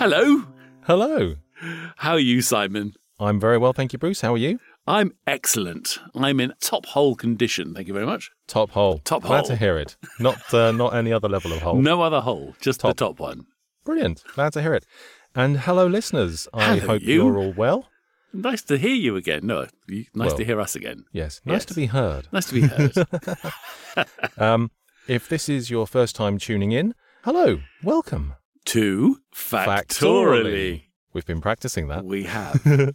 Hello. Hello. How are you, Simon? I'm very well, thank you, Bruce. How are you? I'm excellent. I'm in top hole condition. Thank you very much. Top hole. Top Glad hole. Glad to hear it. Not uh, not any other level of hole. No other hole, just Top. the top one. Brilliant. Glad to hear it. And hello, listeners. I Hello, hope you. you're all well. Nice to hear you again. No, you- nice Well. to hear us again. Yes. Nice Yes. to be heard. Nice to be heard. Um, if this is your first time tuning in, hello. Welcome. To Factorially. We've been practicing that. We have.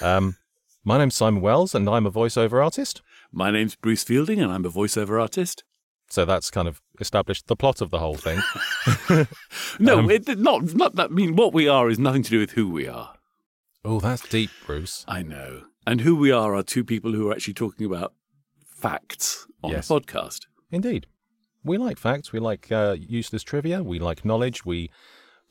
Um, my name's Simon Wells, and I'm a voiceover artist. My name's Bruce Fielding, and I'm a voiceover artist. So that's kind of established the plot of the whole thing. No, Um, it, not not that. I mean, what we are is nothing to do with who we are. oh, that's deep, Bruce. I know, and who we are are two people who are actually talking about facts on Yes. a podcast. Indeed. We like facts. We like uh, useless trivia. We like knowledge. We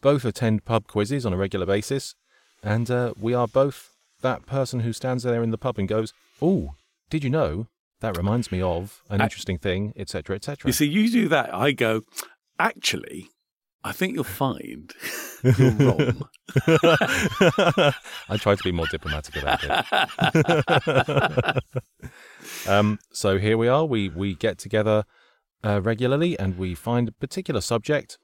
both attend pub quizzes on a regular basis. And uh, we are both that person who stands there in the pub and goes, Oh, did you know? That reminds me of an I- interesting thing, etc., etc. You see, you do that. I go. Actually, I think you'll find you're wrong. I try to be more diplomatic about it. um, so here we are. We we get together uh, regularly, and we find a particular subject,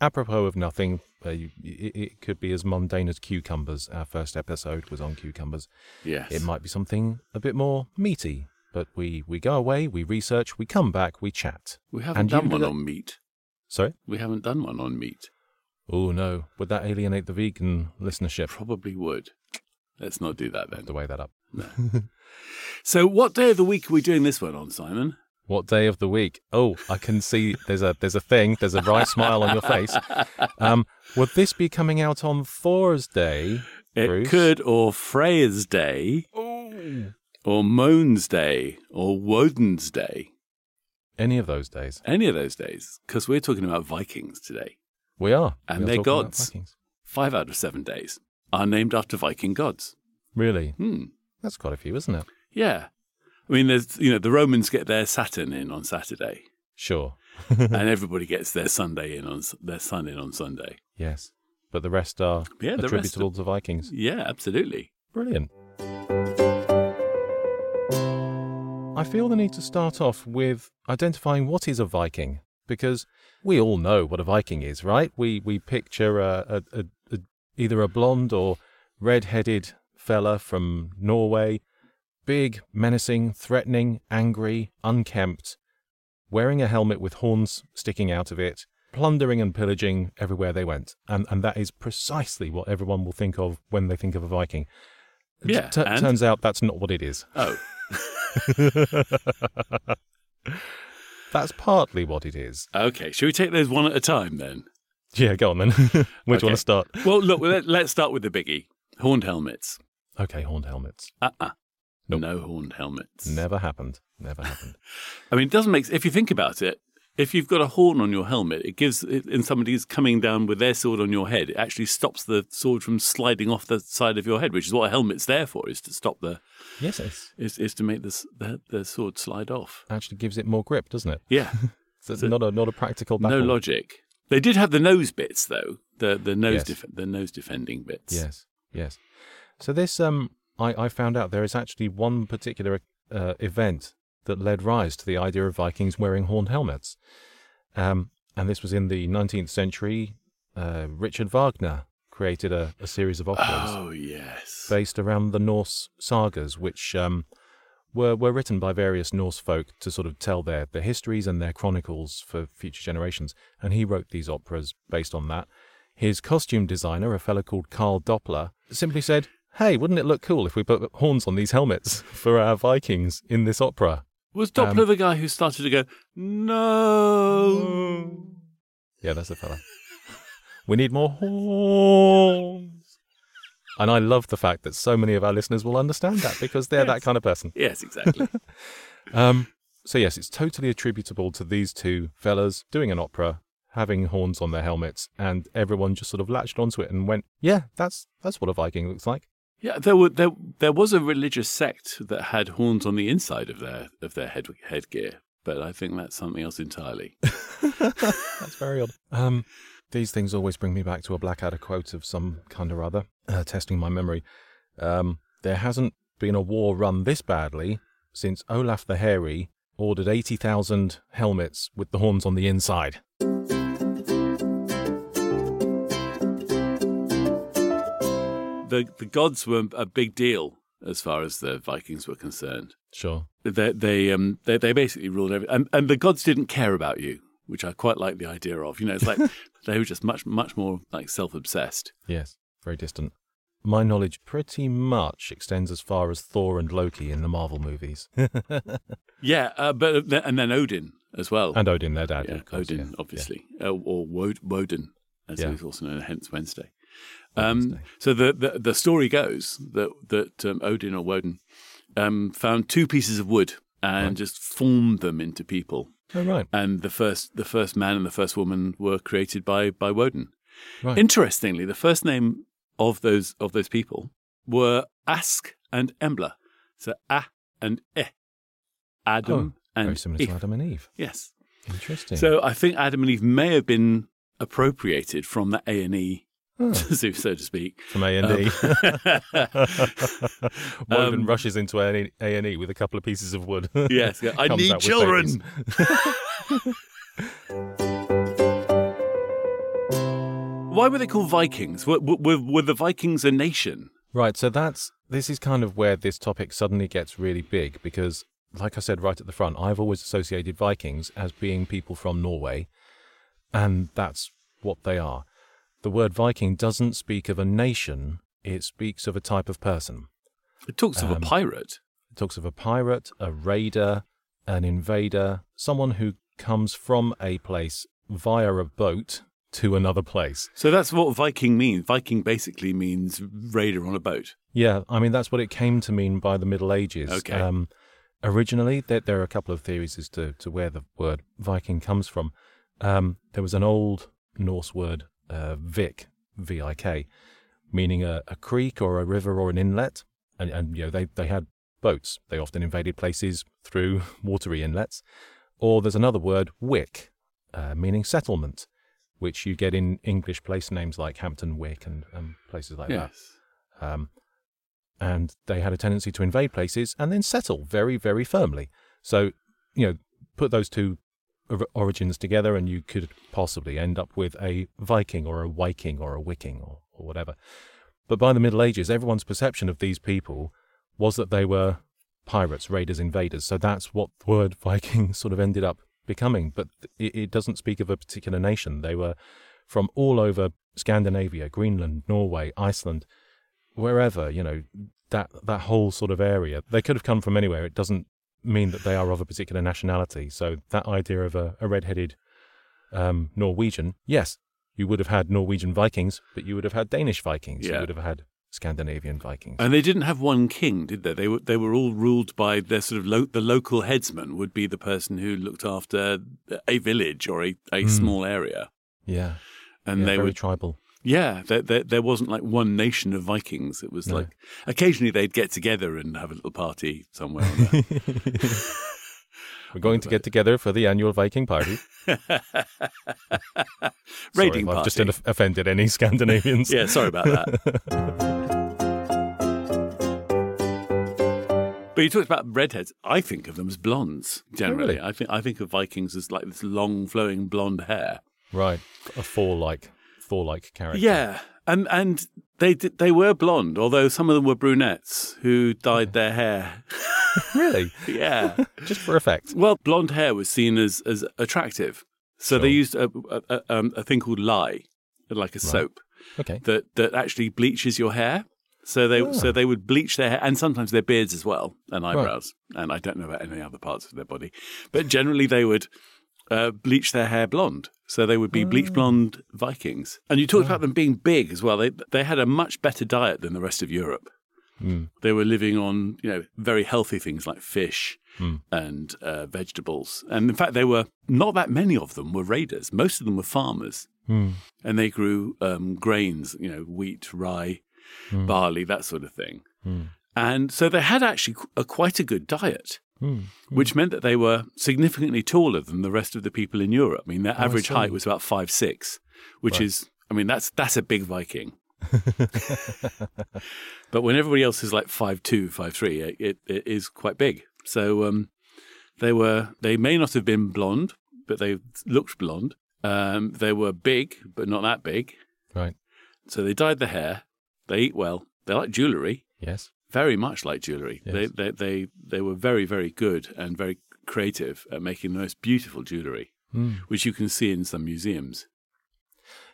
apropos of nothing. Uh, you- it, it could be as mundane as cucumbers. Our first episode was on cucumbers. Yes. It might be something a bit more meaty. But we, we go away, we research, we come back, we chat. we haven't and done one on meat. Sorry? We haven't done one on meat. Oh no, would that alienate the vegan listenership? Probably would. Let's not do that then. to weigh that up. So, what day of the week are we doing this one on, Simon? What day of the week? Oh, I can see there's a there's a thing. There's a wry smile on your face. Um, would this be coming out on Thursday? It Bruce? could, or Freya's Day, or Moan's Day, or Woden's Day. Any of those days? Any of those days, because we're talking about Vikings today. We are. And We are they're gods. Five out of seven days are named after Viking gods. Really? Hmm. That's quite a few, isn't it? Yeah. I mean, there's, you know, the Romans get their Saturn in on Saturday, Sure. and everybody gets their Sunday in on their sun in on Sunday. Yes. But the rest are Yeah, the rest attributable to Vikings. Yeah, absolutely. Brilliant. I feel the need to start off with identifying what is a Viking, because we all know what a Viking is, right? We we picture a, a, a, a either a blonde or red-headed fella from Norway, big, menacing, threatening, angry, unkempt, wearing a helmet with horns sticking out of it, plundering and pillaging everywhere they went, and and that is precisely what everyone will think of when they think of a Viking. Yeah, T- turns out that's not what it is. Oh, That's partly what it is. okay. Should we take those one at a time then? Yeah, go on then. Where do you want to start? Well, look, let, let's start with the biggie horned helmets. Okay, horned helmets. Uh uh Nope. No horned helmets. Never happened. Never happened. I mean, it doesn't make if you think about it. If you've got a horn on your helmet, it gives, and somebody's coming down with their sword on your head, it actually stops the sword from sliding off the side of your head, which is what a helmet's there for, is to stop the, yes, it is, is to make the, the, the sword slide off. actually gives it more grip, doesn't it? Yeah, So it's So- not a not a practical no logic. They did have the nose bits though, the the nose Yes. def- the nose defending bits. Yes, yes. So this, um, I, I found out there is actually one particular uh, event that led rise to the idea of Vikings wearing horned helmets, um, and this was in the 19th century. Uh, Richard Wagner created a, a series of operas Oh yes. based around the Norse sagas, which um, were were written by various Norse folk to sort of tell their their histories and their chronicles for future generations. And he wrote these operas based on that. His costume designer, a fellow called Karl Doppler, simply said, "Hey, wouldn't it look cool if we put horns on these helmets for our Vikings in this opera?" Was Doppler Um, the guy who started to go, no? Yeah, that's the fella. we need more horns. And I love the fact that so many of our listeners will understand that because they're that kind of person. Yes, exactly. Um, so yes, it's totally attributable to these two fellas doing an opera, having horns on their helmets, and everyone just sort of latched onto it and went, "Yeah, that's that's what a Viking looks like." Yeah, there were there there was a religious sect that had horns on the inside of their of their head headgear, but I think that's something else entirely. That's very odd. Um, These things always bring me back to a Blackadder quote of some kind or other, uh, testing my memory. Um, there hasn't been a war run this badly since Olaf the Hairy ordered 80,000 helmets with the horns on the inside. The the gods were a big deal as far as the Vikings were concerned. Sure. They they um they, they basically ruled everything, and, and the gods didn't care about you, which I quite like the idea of. You know, it's like they were just much much more like self obsessed. Yes, very distant. My knowledge pretty much extends as far as Thor and Loki in the Marvel movies. Yeah, uh, but and then Odin as well. and Odin, their dad. yeah, course, Odin, yeah. obviously, uh, or Wod- Woden, as Yeah. he was also known, hence Wednesday. Um, so the, the the story goes that that um, Odin or Woden um, found two pieces of wood and Right. just formed them into people. Oh, right. And the first the first man and the first woman were created by by Woden. Right. Interestingly, the first name of those of those people were Ask and Embla. So A and E. Adam Very and similar Eve. to Adam and Eve. Yes. Interesting. So I think Adam and Eve may have been appropriated from the A and E, Oh, so so to speak. from A and E. Woden Um, rushes into A and E with a couple of pieces of wood. yes, I need children. Why were they called Vikings? Were, were, were the Vikings a nation? Right, so that's this is kind of where this topic suddenly gets really big because, like I said right at the front, I've always associated Vikings as being people from Norway, and that's what they are. The word Viking doesn't speak of a nation; it speaks of a type of person. It talks of a Um, pirate. It talks of a pirate, a raider, an invader, someone who comes from a place via a boat to another place. So that's what Viking means. Viking basically means raider on a boat. Yeah, I mean that's what it came to mean by the Middle Ages. Okay. Um, originally, there, there are a couple of theories as to, to where the word Viking comes from. Um, there was an old Norse word, uh, vik, V-I-K, meaning a, a creek or a river or an inlet, and, and you know they they had boats. They often invaded places through watery inlets. Or there's another word, wick, uh, meaning settlement, which you get in English place names like Hampton Wick and, and places like that. yes. Um, and they had a tendency to invade places and then settle very, very firmly. So, you know, put those two origins together, and you could possibly end up with a Viking or a Viking or a Wicking or, or whatever. But by the Middle Ages, everyone's perception of these people was that they were pirates, raiders, invaders. So that's what the word Viking sort of ended up becoming. But it, it doesn't speak of a particular nation. They were from all over Scandinavia, Greenland, Norway, Iceland, wherever, you know, that that whole sort of area. They could have come from anywhere. It doesn't mean that they are of a particular nationality. So that idea of a, a red-headed um, Norwegian, yes, you would have had Norwegian Vikings, but you would have had Danish Vikings. Yeah. You would have had Scandinavian Vikings. And they didn't have one king, did they? They were they were all ruled by their sort of lo- the local headsman would be the person who looked after a village or a, a small area, yeah, and yeah, they very were tribal. Yeah. There, there, there wasn't like one nation of Vikings. It was No. like occasionally they'd get together and have a little party somewhere. We're going to get together for the annual Viking party. raiding Sorry if I've just offended any Scandinavians. yeah, sorry about that. But you talked about redheads. I think of them as blondes generally. really? I think I think of Vikings as like this long flowing blonde hair. Right, a Thor-like, Thor-like character. Yeah, and and they did, they were blonde, although some of them were brunettes who dyed their hair. really, yeah. just for effect. Well, blonde hair was seen as as attractive, so they used a a, a, um, a thing called lye, like a soap Okay. that that actually bleaches your hair. So they so Ah. they would bleach their hair and sometimes their beards as well and eyebrows. And I don't know about any other parts of their body, but generally they would uh, bleach their hair blonde. So they would be bleach Ah. blonde Vikings. And you talked about them being big as well. They they had a much better diet than the rest of Europe. Mm. They were living on you know very healthy things like fish Mm. and uh, vegetables. And in fact, they were not that many of them were raiders. Most of them were farmers Mm. and they grew um, grains, you know, wheat, rye, Mm. barley, that sort of thing. Mm. And so they had actually a, quite a good diet, Mm. which meant that they were significantly taller than the rest of the people in Europe. I mean, their Oh, average height was about five six, which Right. is, I mean, that's that's a big Viking. but when everybody else is like five two, five three, it, it, it is quite big. So um, they were they may not have been blonde, but they looked blonde. Um, they were big, but not that big. Right. So they dyed the hair. They eat well. They like jewellery, Yes. Very much like jewellery. They, Yes. they they they were very very good and very creative at making the most beautiful jewellery, Mm. which you can see in some museums.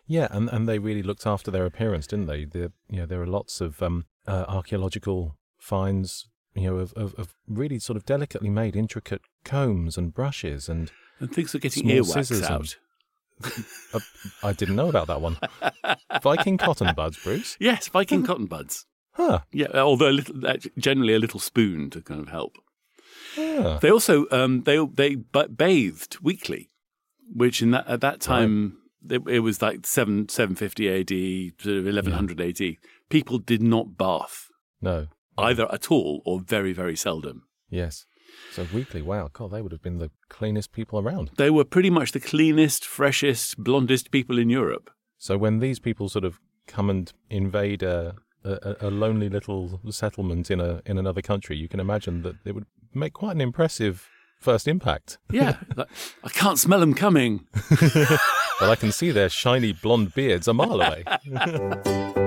Yeah, and, and they really looked after their appearance, didn't they? The, you know, there are lots of um, uh, archaeological finds, you know, of, of, of really sort of delicately made, intricate combs and brushes, and And things are getting earwax scissors and- out. uh, I didn't know about that one. Viking cotton buds, Bruce. Yes, Viking cotton buds. Huh. Yeah, although a little, generally a little spoon to kind of help. Ah. They also um, they they ba- bathed weekly, which in that at that time it, it was like seven seven fifty A.D. sort of eleven hundred A.D. People did not bath No. either at all or very very seldom. Yes. So weekly, wow, God, they would have been the cleanest people around. They were pretty much the cleanest, freshest, blondest people in Europe. So when these people sort of come and invade a, a, a lonely little settlement in a in another country, you can imagine that it would make quite an impressive first impact. Yeah, like, I can't smell them coming. But I can see their shiny blonde beards a mile away.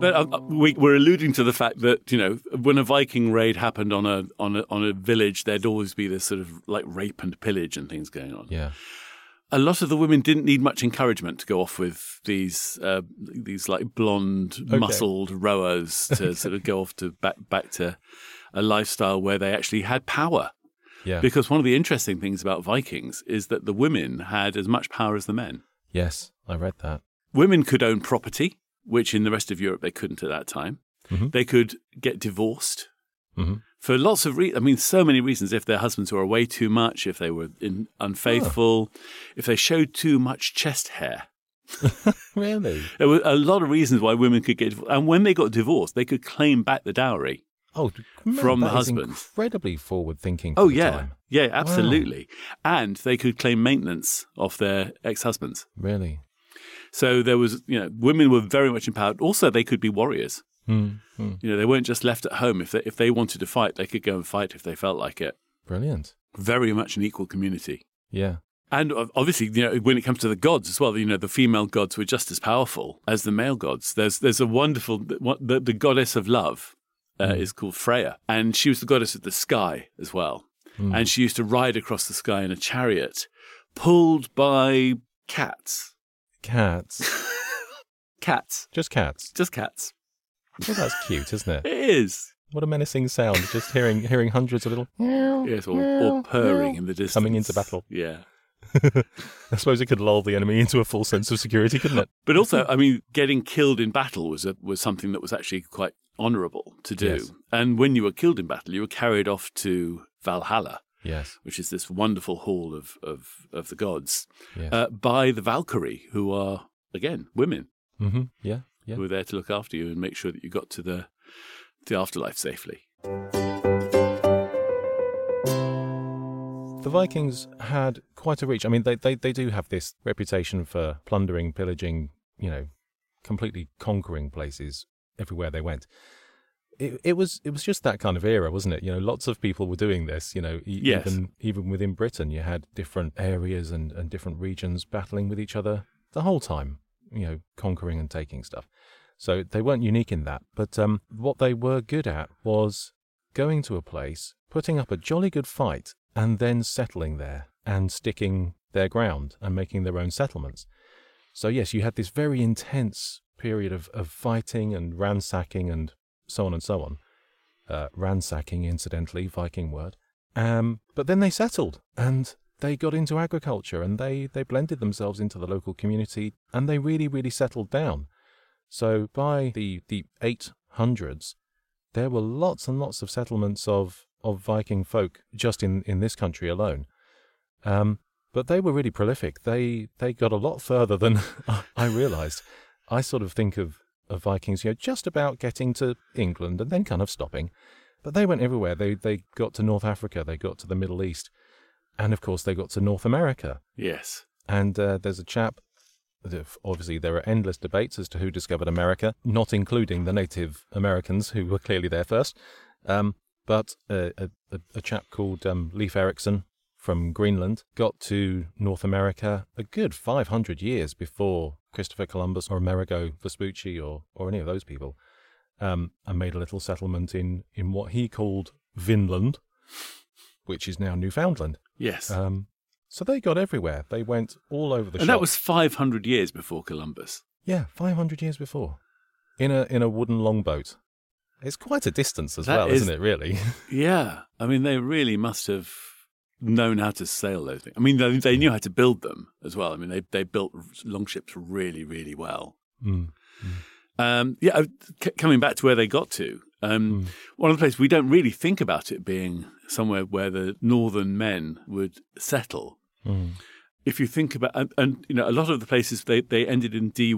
But uh, we, we're alluding to the fact that you know when a Viking raid happened on a on a on a village, there'd always be this sort of like rape and pillage and things going on. yeah. A lot of the women didn't need much encouragement to go off with these uh, these like blonde, Okay. muscled rowers to sort of go off to back back to a lifestyle where they actually had power. Yeah. Because one of the interesting things about Vikings is that the women had as much power as the men. yes, I read that. Women could own property, which in the rest of Europe they couldn't at that time. Mhm. They could get divorced Mhm. For lots of reasons. I mean, so many reasons. If their husbands were away too much, if they were in, unfaithful, if they showed too much chest hair. Really? There were a lot of reasons why women could get divorced. And when they got divorced, they could claim back the dowry. Oh, man, From the husband. Incredibly forward thinking. Oh, yeah. Yeah, absolutely. And they could claim maintenance off their ex husbands. Really? So there was, you know, women were very much empowered. Also, they could be warriors. Mm, mm. You know, they weren't just left at home. If they, if they wanted to fight, they could go and fight if they felt like it. Brilliant. Very much an equal community. Yeah. And obviously, you know, when it comes to the gods as well, you know, the female gods were just as powerful as the male gods. There's there's a wonderful the, the goddess of love uh, is called Freya, and she was the goddess of the sky as well. And she used to ride across the sky in a chariot, pulled by cats. Cats. Cats, Just cats. just cats. Well, that's cute, isn't it? It is. What a menacing sound. Just hearing hearing hundreds of little. Yes, or, or purring in the distance. Coming into battle. Yeah. I suppose it could lull the enemy into a full sense of security, couldn't it? But also, I mean, getting killed in battle was a, was something that was actually quite honourable to do. Yes. And when you were killed in battle, you were carried off to Valhalla, Yes. which is this wonderful hall of of, of the gods, Yes. uh, by the Valkyrie, who are again women mm-hmm. Yeah. Yeah. who are there to look after you and make sure that you got to the the afterlife safely. The Vikings had quite a reach. I mean, they, they, they do have this reputation for plundering, pillaging, you know, completely conquering places everywhere they went. It, it was it was just that kind of era, wasn't it? You know, lots of people were doing this. You know, e- Yes. even even within Britain, you had different areas and, and different regions battling with each other the whole time. You know, conquering and taking stuff. So they weren't unique in that. But um, what they were good at was going to a place, putting up a jolly good fight, and then settling there and sticking their ground and making their own settlements. So, yes, you had this very intense period of, of fighting and ransacking and so on and so on. Uh, ransacking, incidentally, Viking word. Um, but then they settled and they got into agriculture and they, they blended themselves into the local community and they really, really settled down. So by the, the 800s, there were lots and lots of settlements of, of Viking folk just in, in this country alone. Um, but they were really prolific. They they got a lot further than I realized. I sort of think of, of Vikings, you know, just about getting to England and then kind of stopping. But they went everywhere. They they got to North Africa, they got to the Middle East, and of course they got to North America. Yes. And uh, there's a chap. Obviously, there are endless debates as to who discovered America, not including the Native Americans who were clearly there first. Um, but uh, a, a, chap called um, Leif Erikson from Greenland got to North America a good 500 years before Christopher Columbus or Amerigo Vespucci or, or any of those people, um, and made a little settlement in, in what he called Vinland, which is now Newfoundland. Yes. Um, so they got everywhere. They went all over the and shop. that was 500 years before Columbus. Yeah, 500 years before. In a in a wooden longboat. It's quite a distance as That well, is- isn't it, really? Yeah. I mean, they really must have known how to sail those things. I mean, they, they knew how to build them as well. I mean, they, they built longships really, really well. mm. Um, yeah, c- coming back to where they got to, um, Mm. one of the places we don't really think about it being somewhere where the northern men would settle. Mm. If you think about, and, and you know, a lot of the places they, they ended in dy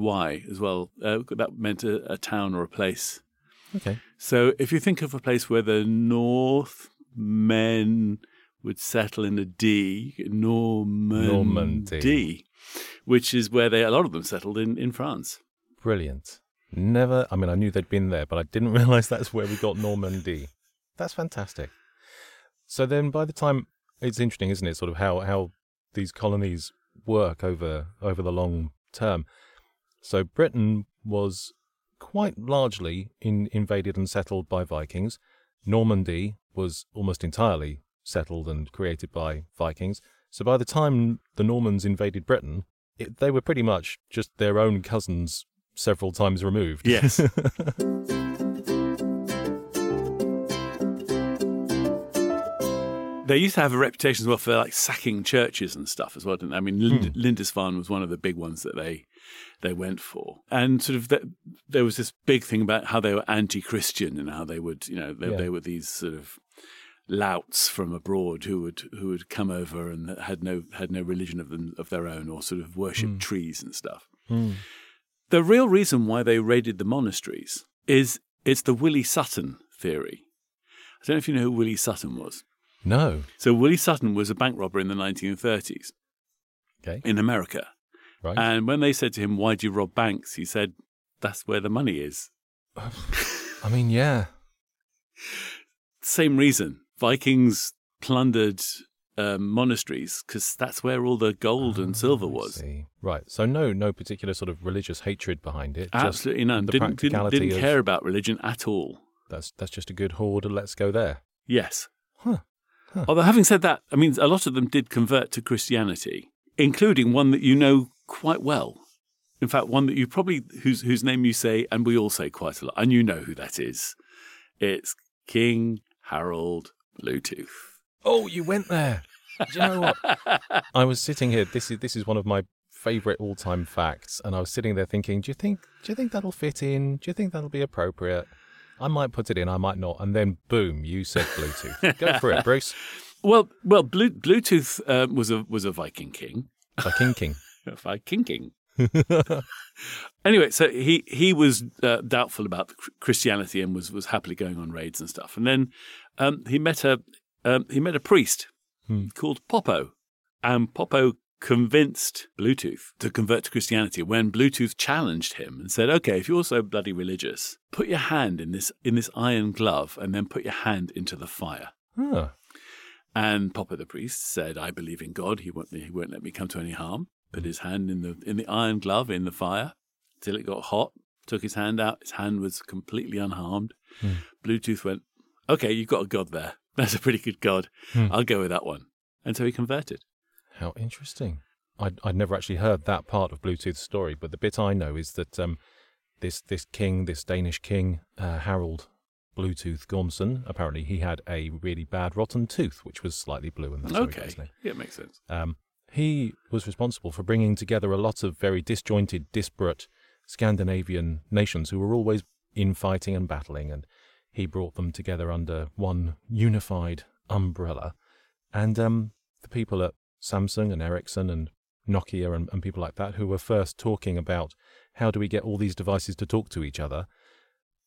as well. Uh, that meant a, a town or a place. Okay. So if you think of a place where the North men would settle in a D, Normandy, Normandy. which is where they a lot of them settled in, in France. Brilliant. Never, I mean, I knew they'd been there, but I didn't realize that's where we got Normandy. That's fantastic. So then by the time, it's interesting, isn't it, sort of how, how these colonies work over, over the long term. So Britain was quite largely in, invaded and settled by Vikings. Normandy was almost entirely settled and created by Vikings. So by the time the Normans invaded Britain, it, they were pretty much just their own cousins several times removed. Yes. They used to have a reputation as well for like sacking churches and stuff as well. Didn't they? I mean, Lind- Lindisfarne was one of the big ones that they they went for, and sort of the, there was this big thing about how they were anti-Christian and how they would, you know, they, Yeah. they were these sort of louts from abroad who would who would come over and had no had no religion of them of their own or sort of worshipped trees and stuff. Mm. The real reason why they raided the monasteries is it's the Willie Sutton theory. I don't know if you know who Willie Sutton was. No. So Willie Sutton was a bank robber in the 1930s Okay. in America. Right. And when they said to him, "Why do you rob banks?" he said, "That's where the money is." I mean, yeah. Same reason. Vikings plundered um, monasteries because that's where all the gold and silver Oh, was. Right. So no, no particular sort of religious hatred behind it. just Absolutely none. Didn't didn't, didn't of- care about religion at all. That's that's just a good hoard. Let's go there. Yes. Huh. Huh. Although, having said that, I mean, a lot of them did convert to Christianity, including one that you know quite well. In fact, one that you probably whose whose name you say, and we all say quite a lot, and you know who that is. It's King Harold Bluetooth. Oh, you went there. Do you know what? I was sitting here. This is this is one of my favorite all-time facts, and I was sitting there thinking, do you think do you think that'll fit in? Do you think that'll be appropriate? I might put it in, I might not, and then boom, you said Bluetooth. Go for it, Bruce. Well, well, Blu- Bluetooth uh, was a was a Viking king, The King King. a Viking king. anyway, so he he was uh, doubtful about Christianity and was was happily going on raids and stuff. And then um, he met a um, he met a priest Hmm. called Poppo, and Poppo convinced Bluetooth to convert to Christianity. When Bluetooth challenged him and said, "Okay, if you're so bloody religious, put your hand in this in this iron glove, and then put your hand into the fire." Huh. And Popper the priest said, "I believe in God. He won't he won't let me come to any harm." Put his hand in the in the iron glove in the fire till it got hot. Took his hand out. His hand was completely unharmed. Hmm. Bluetooth went, "Okay, you've got a God there. That's a pretty good God. Hmm. I'll go with that one." And so he converted. How interesting. I'd, I'd never actually heard that part of Bluetooth's story, but the bit I know is that um, this this king, this Danish king, uh, Harold Bluetooth Gormson, apparently he had a really bad rotten tooth, which was slightly blue, and that's Okay, yeah, it makes sense. Um, he was responsible for bringing together a lot of very disjointed, disparate Scandinavian nations who were always infighting and battling, and he brought them together under one unified umbrella. And um, the people at Samsung and Ericsson and Nokia and, and people like that who were first talking about how do we get all these devices to talk to each other,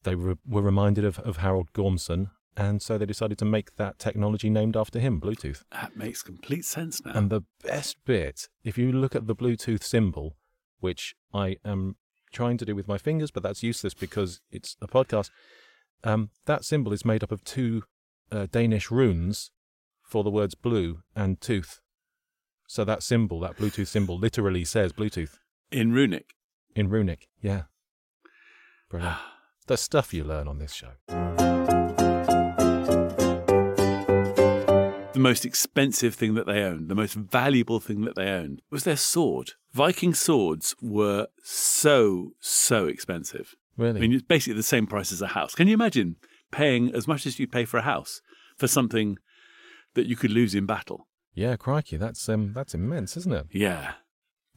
they re- were reminded of, of Harold Gormson And so they decided to make that technology named after him, Bluetooth. That makes complete sense now. And the best bit, if you look at the Bluetooth symbol, which I am trying to do with my fingers, but that's useless because it's a podcast. Um, that symbol is made up of two uh, Danish runes for the words blue and tooth. So that symbol, that Bluetooth symbol, literally says Bluetooth In runic. in runic. Yeah. Brilliant. the stuff you learn on this show. The most expensive thing that they owned, the most valuable thing that they owned, was their sword. Viking swords were so, so expensive. Really? I mean, it's basically the same price as a house. Can you imagine paying as much as you pay for a house for something that you could lose in battle? yeah, crikey, that's um, that's immense, isn't it? Yeah,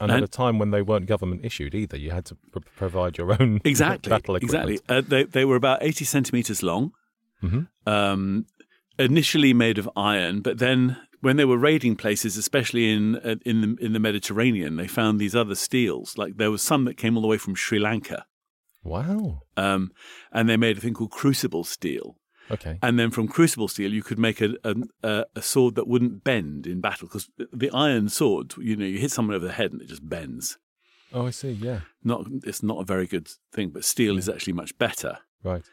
And, at a time when they weren't government issued either, you had to pr- provide your own exactly. battle equipment. exactly. Uh, they they were about eighty centimeters long. Mhm. Um, initially made of iron, but then when they were raiding places, especially in uh, in the in the Mediterranean, they found these other steels. Like there was some that came all the way from Sri Lanka, Wow. um, and they made a thing called crucible steel. Okay. And then from crucible steel, you could make a a, a, sword that wouldn't bend in battle because the iron sword, you know, you hit someone over the head and it just bends. Oh, I see. Yeah. Not it's not a very good thing, but steel is actually much better. Right.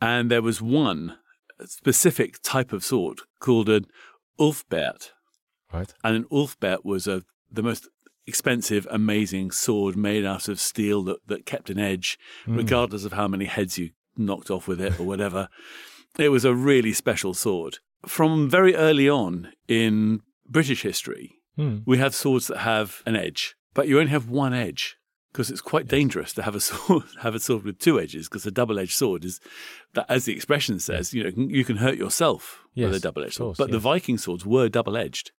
And there was one specific type of sword called an Ulfberht, Right. and an Ulfberht was a the most expensive, amazing sword made out of steel that, that kept an edge, regardless of how many heads you knocked off with it or whatever. it was a really special sword. From very early on in British history, Hmm. we have swords that have an edge, but you only have one edge because it's quite dangerous to have a sword have a sword with two edges because a double-edged sword is that as the expression says you know you can hurt yourself with a double-edged sword course, but the. Viking swords were double-edged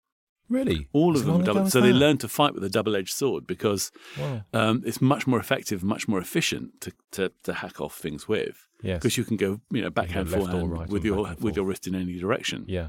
Really? all of them were long ago double so they learned to fight with a double-edged sword because Wow. um, it's much more effective much more efficient to, to, to hack off things with Yes. because you can go you know backhand or forehand right with your with your wrist in any direction Yeah.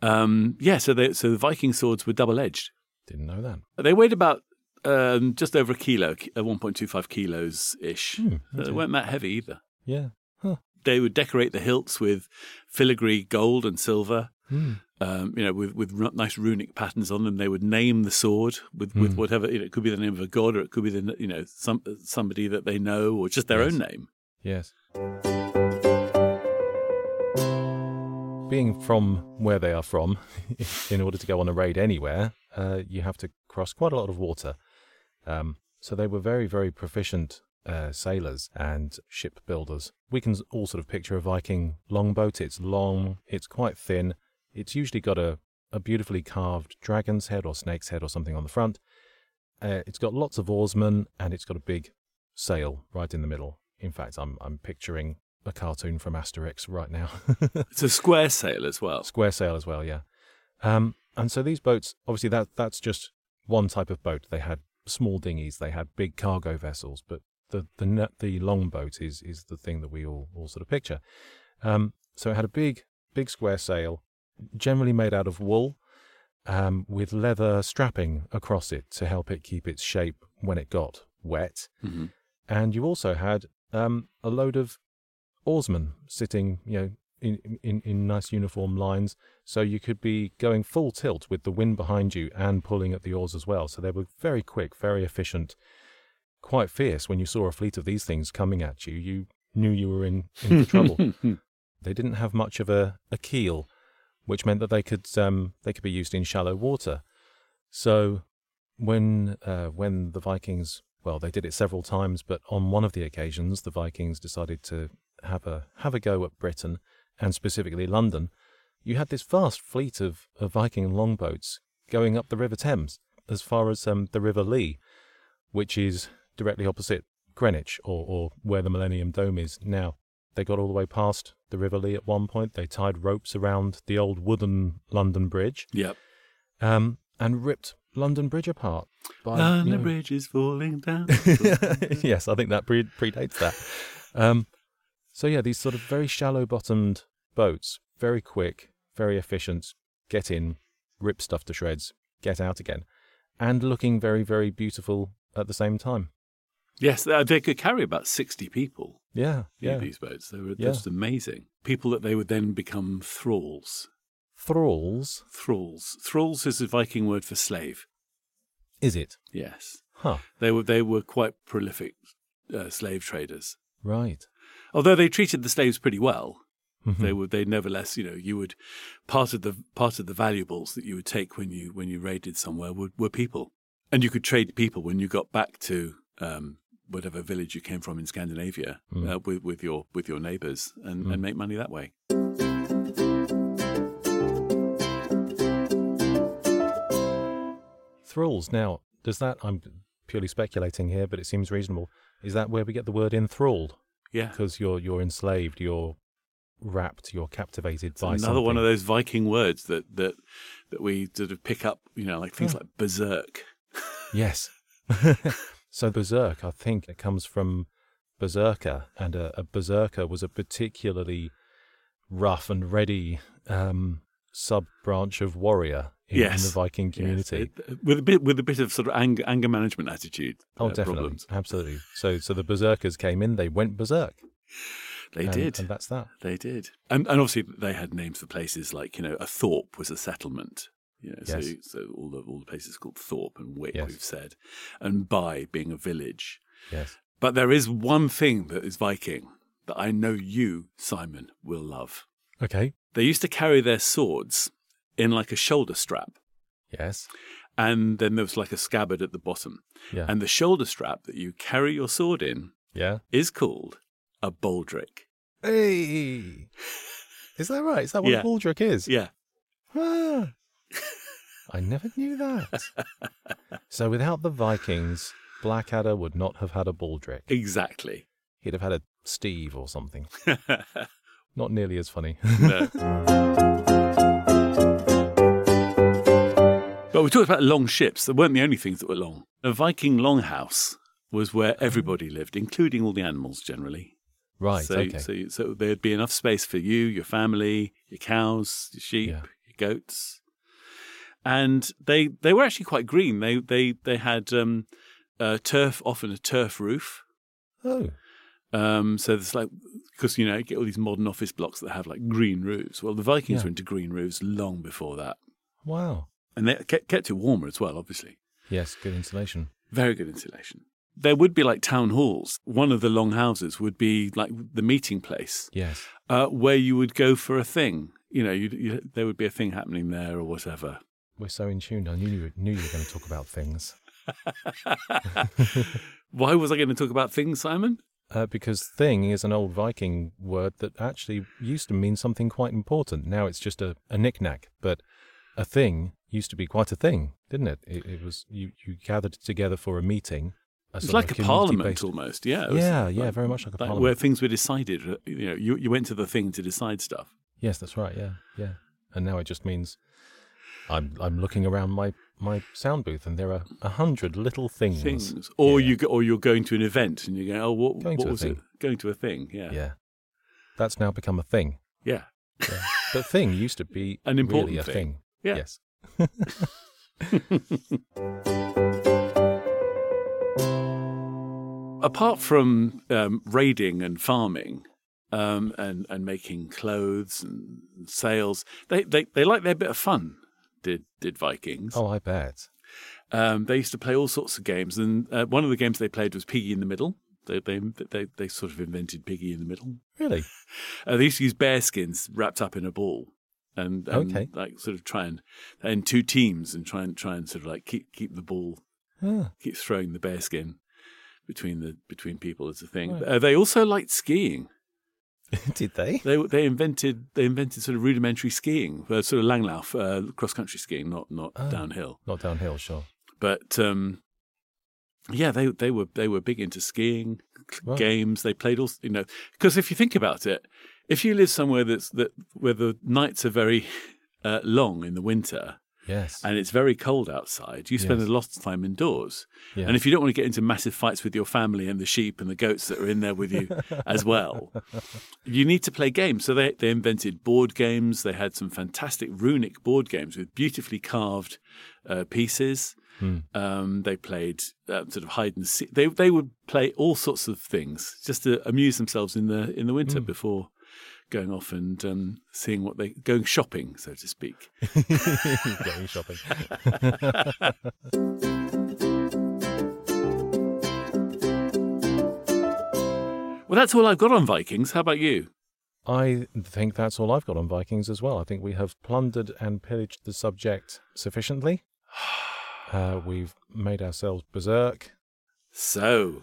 um, yeah so they, so the Viking swords were double-edged Didn't know that. They weighed about um, just over a kilo, uh, 1.25 kilos ish. Hmm, They weren't that heavy either. Yeah. Huh. They would decorate the hilts with filigree gold and silver, Hmm. Um, you know, with, with nice runic patterns on them. They would name the sword with, with Hmm. whatever, you know, it could be the name of a god or it could be the, you know, some, somebody that they know or just their Yes. own name. Yes. Being from where they are from, in order to go on a raid anywhere, uh, you have to cross quite a lot of water. Um, so they were very, very proficient uh, sailors and shipbuilders. We can all sort of picture a Viking longboat. It's long, it's quite thin. It's usually got a, a beautifully carved dragon's head or snake's head or something on the front. Uh, it's got lots of oarsmen and it's got a big sail right in the middle. In fact, I'm I'm picturing a cartoon from Asterix right now. It's a square sail as well. Square sail as well, yeah. Um, and so these boats, obviously, that that's just one type of boat. They had small dinghies, they had big cargo vessels, but the the the long boat is is the thing that we all all sort of picture. Um, so it had a big big square sail, generally made out of wool, um, with leather strapping across it to help it keep its shape when it got wet hmm and you also had um, a load of oarsmen sitting, you know, in, in in nice uniform lines, so you could be going full tilt with the wind behind you and pulling at the oars as well. So they were very quick, very efficient, quite fierce. When you saw a fleet of these things coming at you, you knew you were in, in trouble. They didn't have much of a, a keel, which meant that they could um, they could be used in shallow water. So when uh, when the Vikings well they did it several times, but on one of the occasions the Vikings decided to have a have a go at Britain and specifically London. You had this vast fleet of, of Viking longboats going up the River Thames as far as um, the River Lee, which is directly opposite Greenwich or, or where the Millennium Dome is now. They got all the way past the River Lee at one point. They tied ropes around the old wooden London Bridge Yep. um, and ripped London Bridge apart. By, you London know- Bridge is falling down. yes, I think that pre- predates that. Um, so yeah, these sort of very shallow-bottomed boats, very quick, very efficient. Get in, rip stuff to shreds, get out again, and looking very, very beautiful at the same time. Yes, they could carry about 60 people, Yeah, yeah. yeah. these boats. They were Yeah. just amazing. People that they would then become thralls. Thralls, Thralls. Thralls is a Viking word for slave. is it? Yes. Huh. They were, they were quite prolific uh, slave traders. Right. Although they treated the slaves pretty well, Mhm. they would they nevertheless you know you would part of the part of the valuables that you would take when you when you raided somewhere were, were people and you could trade people when you got back to um, whatever village you came from in Scandinavia Mm. uh, with with your with your neighbors and, Mm. and make money that way. Thralls. Now, does that? I'm purely speculating here, but it seems reasonable. Is that where we get the word enthralled? Yeah, Because you're you're enslaved, you're wrapped, you're captivated it's by another one of those Viking words that that that we sort of pick up. You know, like things Huh. like berserk. Yes. so berserk, I think it comes from berserker, and a, a berserker was a particularly rough and ready um, sub branch of warrior in, in the Yes. Viking Yes, community. it- with a bit with a bit of sort of anger, anger management attitude. oh, uh, definitely, Problems. absolutely. So, so the berserkers came in, they went berserk. They and, did. and that's that. They did, and and obviously they had names for places like you know a Thorpe was a settlement. You know, so so all the all the places called Thorpe and Wick Yes. we've said, and By being a village. Yes. But there is one thing that is Viking that I know you Simon will love. Okay. They used to carry their swords in like a shoulder strap, Yes. and then there was like a scabbard at the bottom, Yeah. and the shoulder strap that you carry your sword in yeah. is called a baldric. Hey. Is that right? Is that what Yeah. a baldric is? Yeah. Ah. I never knew that. so without the Vikings, Blackadder would not have had a baldric. Exactly. He'd have had a Steve or something. Not nearly as funny. no. But we talked about long ships. They weren't the only things that were long. A Viking longhouse was where everybody lived, including all the animals generally. right, so, okay. so, so there'd be enough space for you, your family, your cows, your sheep, Yeah. your goats. And they they were actually quite green. They they they had um, uh, turf, often a turf roof. oh, Um, so there's like because you know you get all these modern office blocks that have like green roofs. Well, the Vikings Yeah. were into green roofs long before that, wow. and they kept, kept it warmer as well. Obviously, Yes, good insulation. very good insulation. There would be like town halls. One of the long houses would be like the meeting place Yes. uh, where you would go for a thing. You know, you, you, there would be a thing happening there or whatever. We're so in tune. I knew you, were- knew you were going to talk about things. Why was I going to talk about things, Simon? Uh, because thing is an old Viking word that actually used to mean something quite important. Now it's just a, a knick-knack. But a thing used to be quite a thing, didn't it? It, it was you, you gathered together for a meeting. A It's like a parliament community-based- almost. Yeah, Yeah, yeah, very much like a where parliament. Where things were decided. uh, You know, you, you went to the thing to decide stuff. Yes, that's right. Yeah, yeah. And now it just means I'm I'm looking around my my sound booth and there are a hundred little things. things, or Yeah. you go, or you're going to an event and you go, oh, what, Going what was thing. it? Going to a thing, yeah, Yeah. That's now become a thing. yeah, Yeah. but thing used to be An important really a thing. thing. Yeah. Yes. Apart from um, raiding and farming, um, and and making clothes and sales, they they they like their bit of fun. Did did Vikings? Oh, I bet. Um, they used to play all sorts of games, and uh, one of the games they played was Piggy in the Middle. They they they, they sort of invented Piggy in the Middle. Really? Uh, they used to use bear skins wrapped up in a ball, and, and Okay. like sort of try and in two teams and try and try and sort of like keep keep the ball, Ah, keep throwing the bear skin between the between people as a thing. Right. Uh, they also liked skiing. did they? They they invented they invented sort of rudimentary skiing, uh, sort of langlauf, uh, cross country skiing, not not Oh. downhill. Not downhill, sure. But um, yeah, they they were they were big into skiing Right. games. They played all you know because if you think about it, if you live somewhere that's that where the nights are very uh, long in the winter Yes. and it's very cold outside, you spend Yes. a lot of time indoors. And if you don't want to get into massive fights with your family and the sheep and the goats that are in there with you as well, you need to play games. So they, they invented board games. They had some fantastic runic board games with beautifully carved uh, pieces. Um, they played uh, sort of hide and seek. They they would play all sorts of things just to amuse themselves in the in the winter before going off and um, seeing what they going shopping, so to speak. Going shopping. Well, that's all I've got on Vikings. How about you? I think that's all I've got on Vikings as well. I think we have plundered and pillaged the subject sufficiently. Uh, we've made ourselves berserk. So,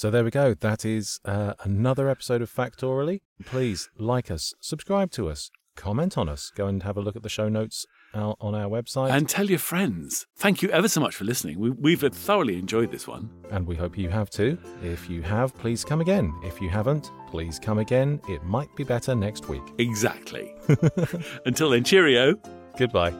So there we go. That is uh, another episode of Factorially. Please like us, subscribe to us, comment on us. Go and have a look at the show notes out on our website. and tell your friends. Thank you ever so much for listening. We, we've thoroughly enjoyed this one. and we hope you have too. If you have, please come again. If you haven't, please come again. It might be better next week. Exactly. Until then, cheerio. Goodbye.